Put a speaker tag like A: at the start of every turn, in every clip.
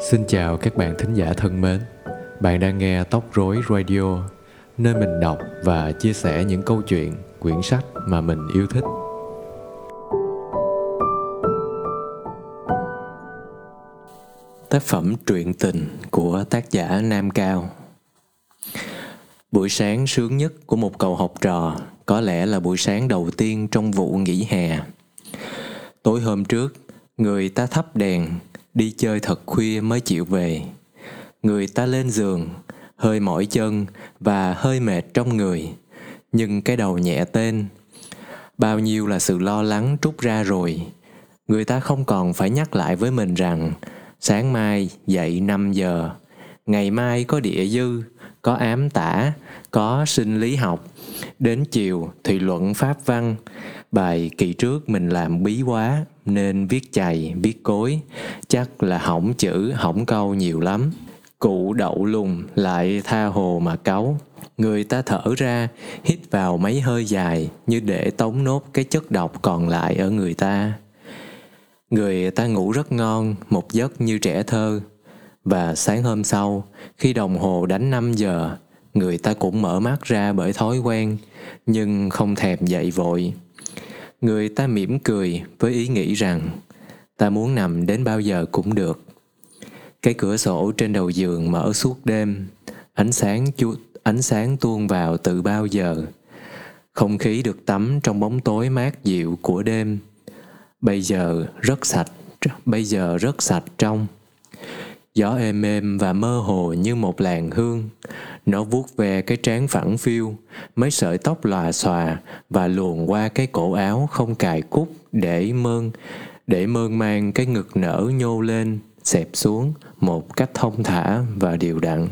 A: Xin chào các bạn thính giả thân mến. Bạn đang nghe Tóc Rối Radio, nơi mình đọc và chia sẻ những câu chuyện, quyển sách mà mình yêu thích. Tác phẩm truyện tình của tác giả Nam Cao Buổi sáng sướng nhất của một cậu học trò có lẽ là buổi sáng đầu tiên trong vụ nghỉ hè. Tối hôm trước, người ta thắp đèn, đi chơi thật khuya mới chịu về. Người ta lên giường, hơi mỏi chân và hơi mệt trong người, nhưng cái đầu nhẹ tên. Bao nhiêu là sự lo lắng trút ra rồi. Người ta không còn phải nhắc lại với mình rằng sáng mai dậy 5 giờ, ngày mai có địa dư, có ám tả, có sinh lý học, đến chiều thì luận pháp văn, bài kỳ trước mình làm bí quá nên viết chày, viết cối, chắc là hỏng chữ, hỏng câu nhiều lắm. Cụ đậu lùng lại tha hồ mà cáu. Người ta thở ra, hít vào mấy hơi dài như để tống nốt cái chất độc còn lại ở người ta. Người ta ngủ rất ngon, một giấc như trẻ thơ. Và sáng hôm sau, khi đồng hồ đánh 5 giờ, người ta cũng mở mắt ra bởi thói quen, nhưng không thèm dậy vội người ta mỉm cười với ý nghĩ rằng, ta muốn nằm đến bao giờ cũng được. Cái cửa sổ trên đầu giường mở suốt đêm, ánh sáng chu, ánh sáng tuôn vào từ bao giờ. Không khí được tắm trong bóng tối mát dịu của đêm. Bây giờ rất sạch, bây giờ rất sạch trong gió êm êm và mơ hồ như một làn hương nó vuốt ve cái trán phẳng phiu, mấy sợi tóc lòa xòa và luồn qua cái cổ áo không cài cúc để mơn, để mơn mang cái ngực nở nhô lên, xẹp xuống một cách thông thả và đều đặn.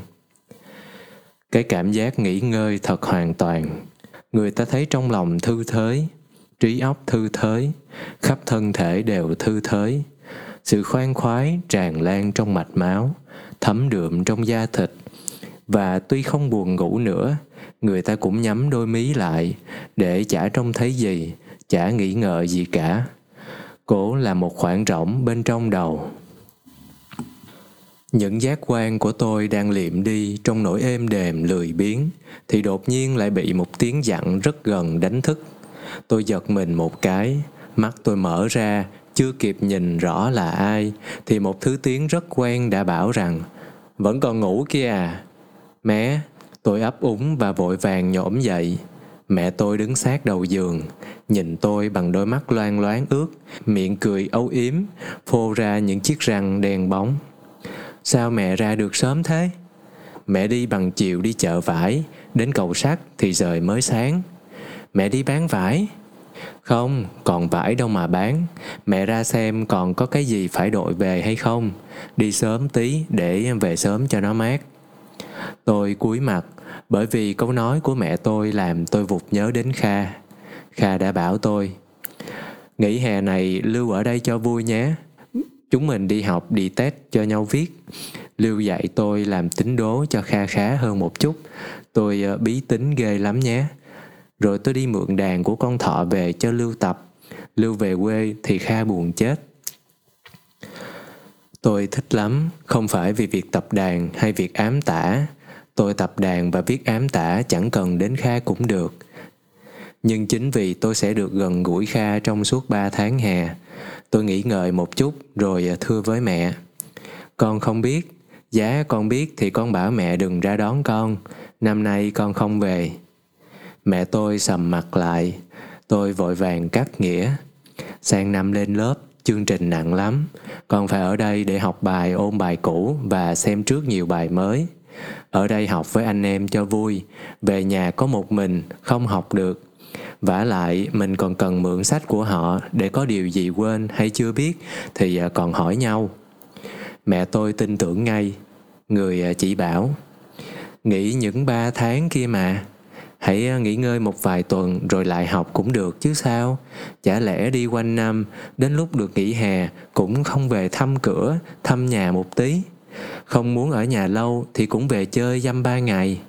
A: Cái cảm giác nghỉ ngơi thật hoàn toàn. Người ta thấy trong lòng thư thới, trí óc thư thới, khắp thân thể đều thư thới. Sự khoan khoái tràn lan trong mạch máu, thấm đượm trong da thịt, và tuy không buồn ngủ nữa người ta cũng nhắm đôi mí lại để chả trông thấy gì chả nghĩ ngợi gì cả. Cổ là một khoảng rỗng bên trong đầu. Những giác quan của tôi đang liệm đi trong nỗi êm đềm lười biếng thì đột nhiên lại bị một tiếng dặn rất gần đánh thức. Tôi giật mình một cái mắt tôi mở ra chưa kịp nhìn rõ là ai thì một thứ tiếng rất quen đã bảo rằng vẫn còn ngủ kia à Mẹ, tôi ấp úng và vội vàng nhổm dậy. Mẹ tôi đứng sát đầu giường, nhìn tôi bằng đôi mắt loang loáng ướt, miệng cười âu yếm, phô ra những chiếc răng đen bóng. Sao mẹ ra được sớm thế? Mẹ đi bằng chiều đi chợ vải, đến cầu sắt thì trời mới sáng. Mẹ đi bán vải? Không, còn vải đâu mà bán. Mẹ ra xem còn có cái gì phải đội về hay không. Đi sớm tí để về sớm cho nó mát. Tôi cúi mặt bởi vì câu nói của mẹ tôi làm tôi vụt nhớ đến Kha. Kha đã bảo tôi Nghỉ hè này Lưu ở đây cho vui nhé. Chúng mình đi học đi test cho nhau viết. Lưu dạy tôi làm tính đố cho Kha khá hơn một chút. Tôi ờ, bí tính ghê lắm nhé. Rồi tôi đi mượn đàn của con thọ về cho Lưu tập. Lưu về quê thì Kha buồn chết. Tôi thích lắm, không phải vì việc tập đàn hay việc ám tả. Tôi tập đàn và viết ám tả chẳng cần đến Kha cũng được. Nhưng chính vì tôi sẽ được gần gũi Kha trong suốt 3 tháng hè, tôi nghĩ ngợi một chút rồi thưa với mẹ. Con không biết, giá con biết thì con bảo mẹ đừng ra đón con, năm nay con không về. Mẹ tôi sầm mặt lại, tôi vội vàng cắt nghĩa. Sang năm lên lớp, chương trình nặng lắm. Còn phải ở đây để học bài ôn bài cũ và xem trước nhiều bài mới. Ở đây học với anh em cho vui. Về nhà có một mình không học được. Vả lại mình còn cần mượn sách của họ để có điều gì quên hay chưa biết thì à, còn hỏi nhau. Mẹ tôi tin tưởng ngay. Người à, chỉ bảo nghĩ những ba tháng kia mà hãy à, nghỉ ngơi một vài tuần rồi lại học cũng được chứ sao? Chả lẽ đi quanh năm đến lúc được nghỉ hè cũng không về thăm cửa thăm nhà một tí? Không muốn ở nhà lâu thì cũng về chơi dăm ba ngày.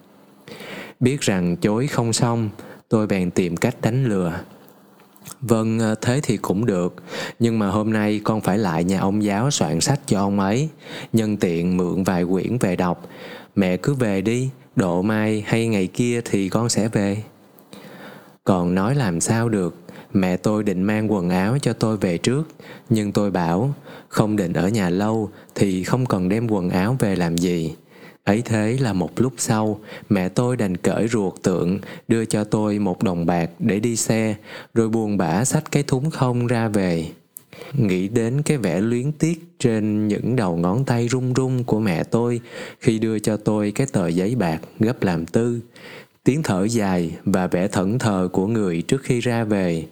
A: Biết rằng chối không xong tôi bèn tìm cách đánh lừa. Vâng, à, thế thì cũng được, nhưng mà hôm nay con phải lại nhà ông giáo soạn sách cho ông ấy, nhân tiện mượn vài quyển về đọc. Mẹ cứ về đi, độ mai hay ngày kia thì con sẽ về. Còn nói làm sao được, mẹ tôi định mang quần áo cho tôi về trước, nhưng tôi bảo không định ở nhà lâu thì không cần đem quần áo về làm gì. Ấy thế là một lúc sau mẹ tôi đành cởi ruột tượng đưa cho tôi một đồng bạc để đi xe rồi buồn bã xách cái thúng không ra về nghĩ đến cái vẻ luyến tiếc trên những đầu ngón tay run run của mẹ tôi khi đưa cho tôi cái tờ giấy bạc gấp làm tư. Tiếng thở dài và vẻ thẫn thờ của người trước khi ra về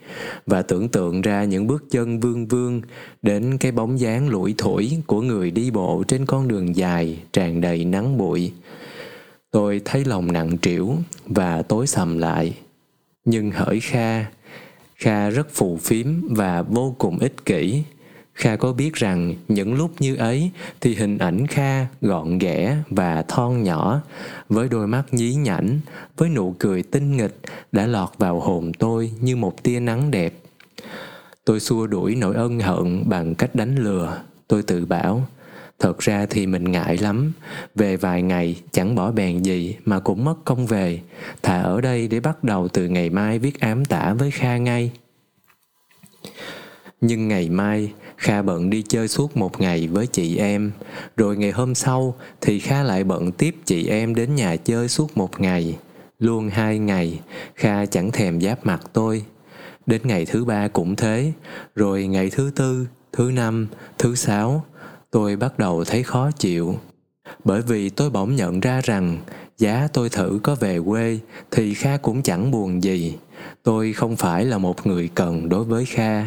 A: và tưởng tượng ra những bước chân vương vương đến cái bóng dáng lủi thủi của người đi bộ trên con đường dài tràn đầy nắng bụi. Tôi thấy lòng nặng trĩu và tối sầm lại. Nhưng hỡi kha kha rất phù phiếm và vô cùng ích kỷ Kha có biết rằng những lúc như ấy thì hình ảnh Kha gọn ghẽ và thon nhỏ, với đôi mắt nhí nhảnh, với nụ cười tinh nghịch đã lọt vào hồn tôi như một tia nắng đẹp. Tôi xua đuổi nỗi ân hận bằng cách đánh lừa. Tôi tự bảo, thật ra thì mình ngại lắm, về vài ngày chẳng bỏ bèn gì mà cũng mất công về, thà ở đây để bắt đầu từ ngày mai viết ám tả với Kha ngay. Nhưng ngày mai, Kha bận đi chơi suốt một ngày với chị em, rồi ngày hôm sau thì Kha lại bận tiếp chị em đến nhà chơi suốt một ngày. Luôn hai ngày, Kha chẳng thèm giáp mặt tôi. Đến ngày thứ ba cũng thế, rồi ngày thứ tư, thứ năm, thứ sáu, tôi bắt đầu thấy khó chịu. Bởi vì tôi bỗng nhận ra rằng, giá tôi thử có về quê thì Kha cũng chẳng buồn gì. Tôi không phải là một người cần đối với Kha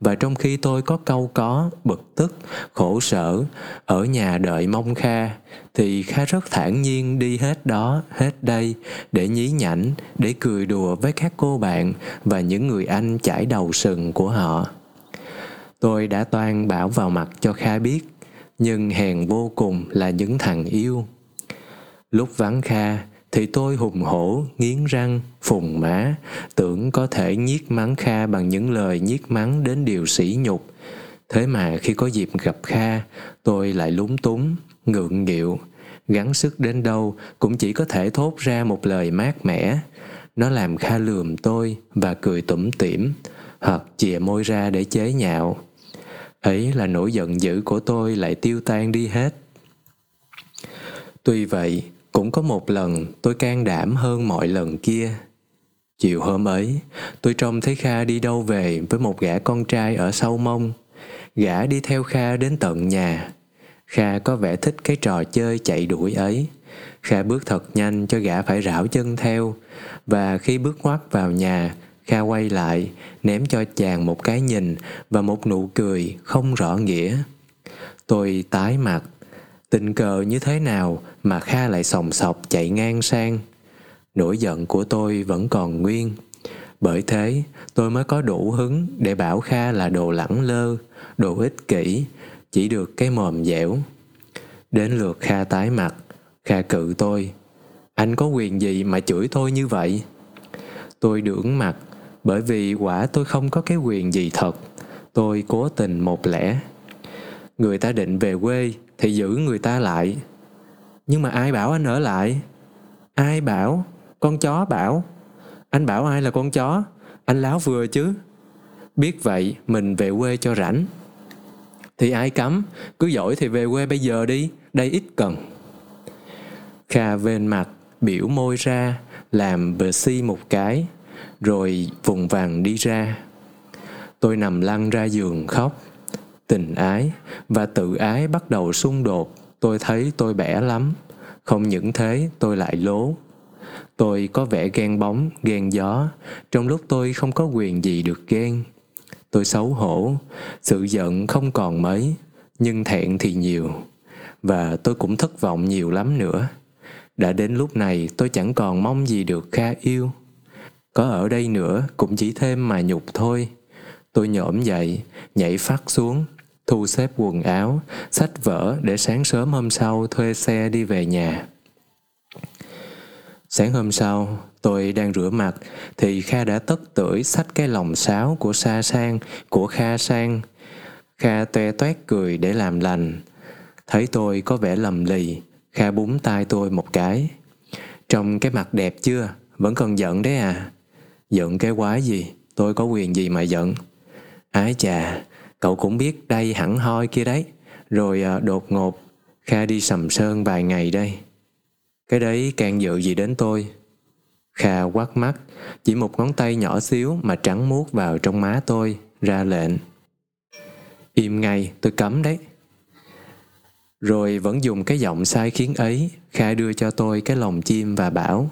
A: và trong khi tôi có câu có, bực tức, khổ sở ở nhà đợi mong kha, thì kha rất thản nhiên đi hết đó, hết đây để nhí nhảnh, để cười đùa với các cô bạn và những người anh chải đầu sừng của họ tôi đã toan bảo vào mặt cho kha biết nhưng hèn vô cùng là những thằng yêu. Lúc vắng kha, thì tôi hùng hổ, nghiến răng, phùng má tưởng có thể nhiếc mắng kha bằng những lời nhiếc mắng đến điều sỉ nhục. Thế mà khi có dịp gặp kha, tôi lại lúng túng, ngượng nghịu. Gắng sức đến đâu cũng chỉ có thể thốt ra một lời mát mẻ. Nó làm kha lườm tôi và cười tủm tỉm hoặc chìa môi ra để chế nhạo ấy là nỗi giận dữ của tôi lại tiêu tan đi hết. Tuy vậy, cũng có một lần tôi can đảm hơn mọi lần kia. Chiều hôm ấy, tôi trông thấy kha đi đâu về với một gã con trai ở sau mông. Gã đi theo kha đến tận nhà. Kha có vẻ thích cái trò chơi chạy đuổi ấy. Kha bước thật nhanh cho gã phải rảo chân theo. Và khi bước ngoắt vào nhà kha quay lại, ném cho chàng một cái nhìn và một nụ cười không rõ nghĩa. Tôi tái mặt. Tình cờ như thế nào mà kha lại sòng sọc chạy ngang sang? Nỗi giận của tôi vẫn còn nguyên. Bởi thế, tôi mới có đủ hứng để bảo kha là đồ lẳng lơ, đồ ích kỷ, chỉ được cái mồm dẻo. Đến lượt kha tái mặt, kha cự tôi. Anh có quyền gì mà chửi tôi như vậy? Tôi đưỡng mặt bởi vì quả tôi không có cái quyền gì thật, tôi cố tình một lẽ. Người ta định về quê thì giữ người ta lại. Nhưng mà ai bảo anh ở lại? Ai bảo? Con chó bảo. Anh bảo ai là con chó? Anh láo vừa chứ. Biết vậy mình về quê cho rảnh. Thì ai cấm? Cứ giỏi thì về quê bây giờ đi, đây ít cần. Kha vên mặt, biểu môi ra, làm bờ si một cái rồi vùng vàng đi ra. Tôi nằm lăn ra giường khóc. Tình ái và tự ái bắt đầu xung đột. Tôi thấy tôi bẻ lắm. Không những thế, tôi lại lố. Tôi có vẻ ghen bóng, ghen gió. Trong lúc tôi không có quyền gì được ghen. Tôi xấu hổ, sự giận không còn mấy, nhưng thẹn thì nhiều. Và tôi cũng thất vọng nhiều lắm nữa. Đã đến lúc này, tôi chẳng còn mong gì được kha yêu có ở đây nữa cũng chỉ thêm mà nhục thôi tôi nhổm dậy nhảy phát xuống thu xếp quần áo, sách vở để sáng sớm hôm sau thuê xe đi về nhà. Sáng hôm sau, Tôi đang rửa mặt thì Kha đã tất tưởi xách cái lồng sáo của Sa sang, của Kha sang. Kha toe toét cười để làm lành. Thấy tôi có vẻ lầm lì, Kha búng tay tôi một cái. Trong cái mặt đẹp chưa? Vẫn còn giận đấy à? Giận cái quái gì? Tôi có quyền gì mà giận? Ái chà, cậu cũng biết đây hẳn hoi kia đấy. Rồi à, đột ngột, Kha đi sầm sơn vài ngày đây. Cái đấy càng dự gì đến tôi? Kha quát mắt, chỉ một ngón tay nhỏ xíu mà trắng muốt vào trong má tôi, ra lệnh. Im ngay, tôi cấm đấy. Rồi vẫn dùng cái giọng sai khiến ấy, Kha đưa cho tôi cái lồng chim và bảo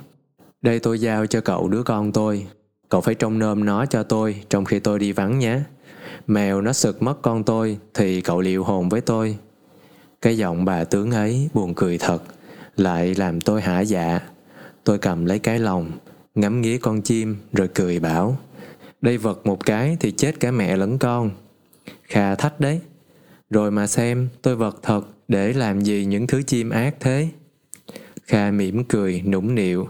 A: Đây tôi giao cho cậu đứa con tôi, cậu phải trông nom nó cho tôi trong khi tôi đi vắng nhé. Mèo nó sực mất con tôi thì cậu liệu hồn với tôi. Cái giọng bà tướng ấy buồn cười thật, lại làm tôi hả dạ. Tôi cầm lấy cái lòng, ngắm nghía con chim rồi cười bảo Đây vật một cái thì chết cả mẹ lẫn con. Kha thách đấy. Rồi mà xem tôi vật thật để làm gì những thứ chim ác thế? Kha mỉm cười, nũng nịu.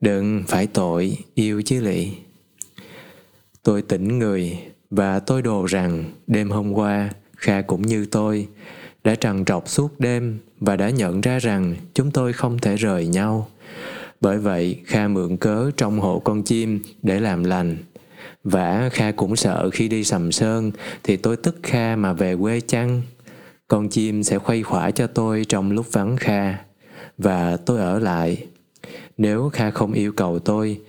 A: Đừng phải tội, yêu chứ lị. Tôi tỉnh người và tôi đồ rằng đêm hôm qua Kha cũng như tôi đã trằn trọc suốt đêm và đã nhận ra rằng chúng tôi không thể rời nhau. Bởi vậy Kha mượn cớ trong hộ con chim để làm lành. vả Kha cũng sợ khi đi sầm sơn thì tôi tức Kha mà về quê chăng. Con chim sẽ khuây khỏa cho tôi trong lúc vắng Kha và tôi ở lại. Nếu Kha không yêu cầu tôi,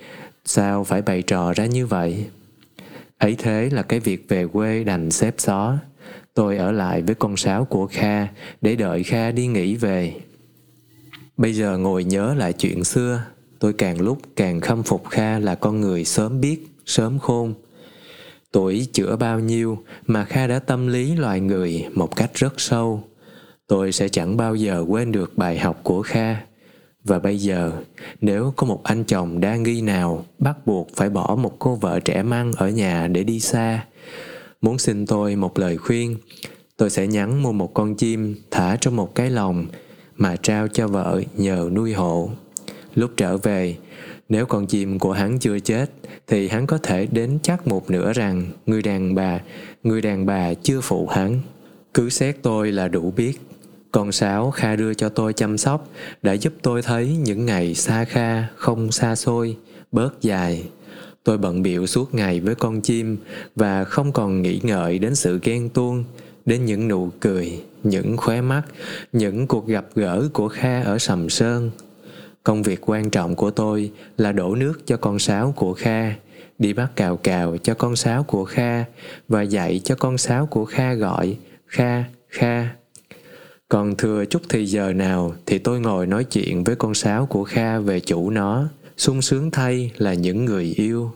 A: sao phải bày trò ra như vậy? Ấy thế là cái việc về quê đành xếp xó. Tôi ở lại với con sáo của Kha để đợi Kha đi nghỉ về. Bây giờ ngồi nhớ lại chuyện xưa, tôi càng lúc càng khâm phục Kha là con người sớm biết, sớm khôn. Tuổi chữa bao nhiêu mà Kha đã tâm lý loài người một cách rất sâu. Tôi sẽ chẳng bao giờ quên được bài học của Kha. Và bây giờ, nếu có một anh chồng đa nghi nào bắt buộc phải bỏ một cô vợ trẻ măng ở nhà để đi xa, muốn xin tôi một lời khuyên, tôi sẽ nhắn mua một con chim thả trong một cái lồng mà trao cho vợ nhờ nuôi hộ. Lúc trở về, nếu con chim của hắn chưa chết, thì hắn có thể đến chắc một nửa rằng người đàn bà, người đàn bà chưa phụ hắn. Cứ xét tôi là đủ biết. Con sáo Kha đưa cho tôi chăm sóc đã giúp tôi thấy những ngày xa Kha không xa xôi, bớt dài. Tôi bận biệu suốt ngày với con chim và không còn nghĩ ngợi đến sự ghen tuông, đến những nụ cười, những khóe mắt, những cuộc gặp gỡ của Kha ở Sầm Sơn. Công việc quan trọng của tôi là đổ nước cho con sáo của Kha, đi bắt cào cào cho con sáo của Kha và dạy cho con sáo của Kha gọi Kha, Kha. Còn thừa chút thì giờ nào thì tôi ngồi nói chuyện với con sáo của Kha về chủ nó, sung sướng thay là những người yêu.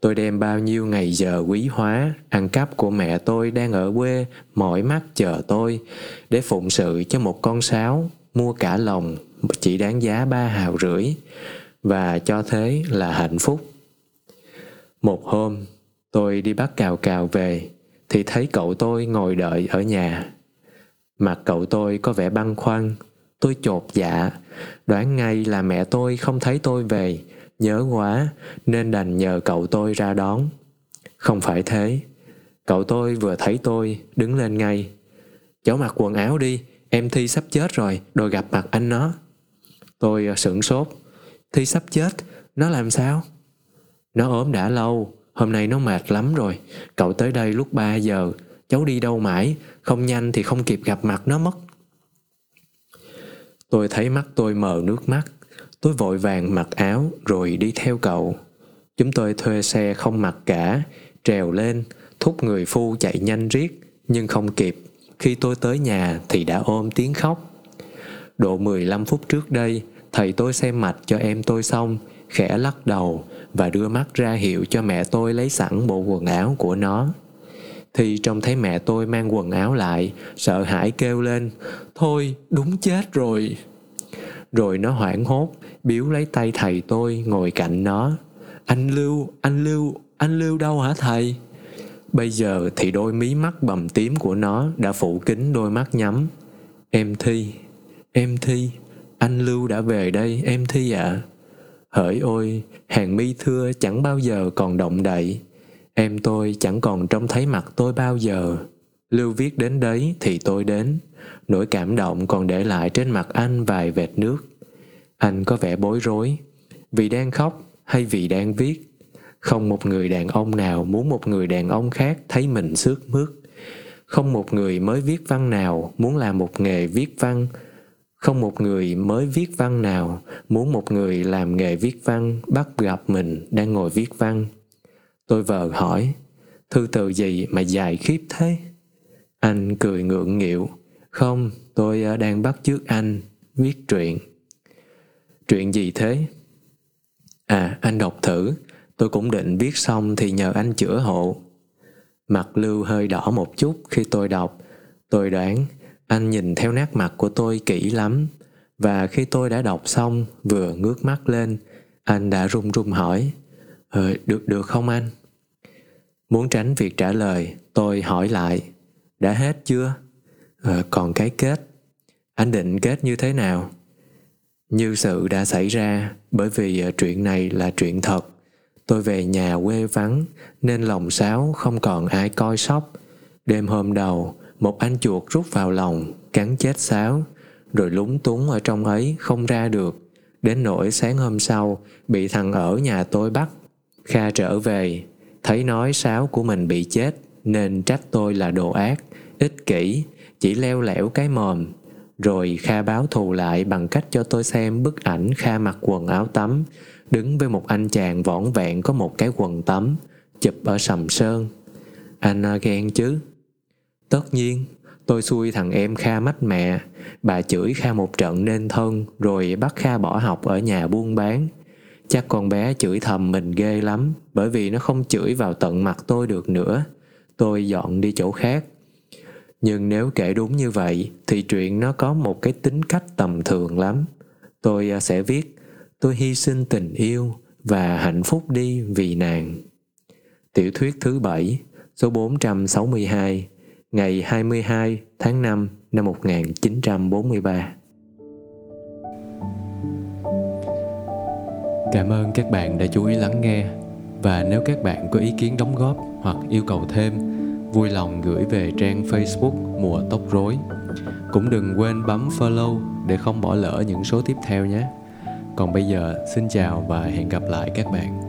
A: Tôi đem bao nhiêu ngày giờ quý hóa, ăn cắp của mẹ tôi đang ở quê, mỏi mắt chờ tôi, để phụng sự cho một con sáo, mua cả lòng, chỉ đáng giá ba hào rưỡi, và cho thế là hạnh phúc. Một hôm, tôi đi bắt cào cào về, thì thấy cậu tôi ngồi đợi ở nhà. Mặt cậu tôi có vẻ băn khoăn, tôi chột dạ, đoán ngay là mẹ tôi không thấy tôi về, nhớ quá nên đành nhờ cậu tôi ra đón. Không phải thế, cậu tôi vừa thấy tôi đứng lên ngay. Cháu mặc quần áo đi, em Thi sắp chết rồi, đòi gặp mặt anh nó. Tôi ờ, sửng sốt. Thi sắp chết, nó làm sao? Nó ốm đã lâu, hôm nay nó mệt lắm rồi. Cậu tới đây lúc 3 giờ, cháu đi đâu mãi, không nhanh thì không kịp gặp mặt nó mất. Tôi thấy mắt tôi mờ nước mắt, Tôi vội vàng mặc áo rồi đi theo cậu. Chúng tôi thuê xe không mặc cả, trèo lên, thúc người phu chạy nhanh riết, nhưng không kịp. Khi tôi tới nhà thì đã ôm tiếng khóc. Độ 15 phút trước đây, thầy tôi xem mạch cho em tôi xong, khẽ lắc đầu và đưa mắt ra hiệu cho mẹ tôi lấy sẵn bộ quần áo của nó. Thì trông thấy mẹ tôi mang quần áo lại, sợ hãi kêu lên, Thôi, đúng chết rồi. Rồi nó hoảng hốt, biếu lấy tay thầy tôi ngồi cạnh nó. Anh Lưu, anh Lưu, anh Lưu đâu hả thầy? Bây giờ thì đôi mí mắt bầm tím của nó đã phủ kín đôi mắt nhắm. Em Thi, em Thi, anh Lưu đã về đây, em Thi ạ. À. hỡi ôi hàng mi thưa chẳng bao giờ còn động đậy em tôi chẳng còn trông thấy mặt tôi bao giờ. Lưu viết đến đấy thì tôi đến. Nỗi cảm động còn để lại trên mặt anh vài vệt nước. Anh có vẻ bối rối. Vì đang khóc hay vì đang viết? Không một người đàn ông nào muốn một người đàn ông khác thấy mình xước mướt. Không một người mới viết văn nào muốn làm một nghề viết văn. Không một người mới viết văn nào muốn một người làm nghề viết văn bắt gặp mình đang ngồi viết văn tôi vờ hỏi, thư từ gì mà dài khiếp thế? Anh cười ngượng nghịu, không, tôi ờ, đang bắt chước anh viết truyện. Chuyện gì thế? À anh đọc thử, tôi cũng định viết xong thì nhờ anh chữa hộ. Mặt lưu hơi đỏ một chút khi tôi đọc, tôi đoán anh nhìn theo nét mặt của tôi kỹ lắm, và khi tôi đã đọc xong vừa ngước mắt lên, anh đã run run hỏi ờ, được được không anh? Muốn tránh việc trả lời tôi hỏi lại. Đã hết chưa? Ờ, còn cái kết. Anh định kết như thế nào? Như sự đã xảy ra bởi vì ờ, chuyện này là chuyện thật. Tôi về nhà quê vắng nên lòng sáo không còn ai coi sóc. Đêm hôm đầu một anh chuột rút vào lòng cắn chết sáo rồi lúng túng ở trong ấy không ra được. Đến nỗi sáng hôm sau bị thằng ở nhà tôi bắt kha trở về, thấy nói sáo của mình bị chết, nên trách tôi là đồ ác, ích kỷ, chỉ leo lẻo cái mồm. Rồi kha báo thù lại bằng cách cho tôi xem bức ảnh kha mặc quần áo tắm, đứng với một anh chàng võn vẹn có một cái quần tắm, chụp ở sầm sơn. Anh à, ghen chứ? Tất nhiên, tôi xui thằng em kha mách mẹ. Bà chửi kha một trận nên thân, rồi bắt kha bỏ học ở nhà buôn bán chắc con bé chửi thầm mình ghê lắm, bởi vì nó không chửi vào tận mặt tôi được nữa. Tôi dọn đi chỗ khác. Nhưng nếu kể đúng như vậy, thì chuyện nó có một cái tính cách tầm thường lắm. Tôi à, sẽ viết, tôi hy sinh tình yêu và hạnh phúc đi vì nàng. Tiểu thuyết thứ bảy, số 462 ngày 22 tháng 5 năm 1943 Cảm ơn các bạn đã chú ý lắng nghe và nếu các bạn có ý kiến đóng góp hoặc yêu cầu thêm vui lòng gửi về trang Facebook Mùa Tóc Rối. Cũng đừng quên bấm follow để không bỏ lỡ những số tiếp theo nhé. Còn bây giờ, xin chào và hẹn gặp lại các bạn.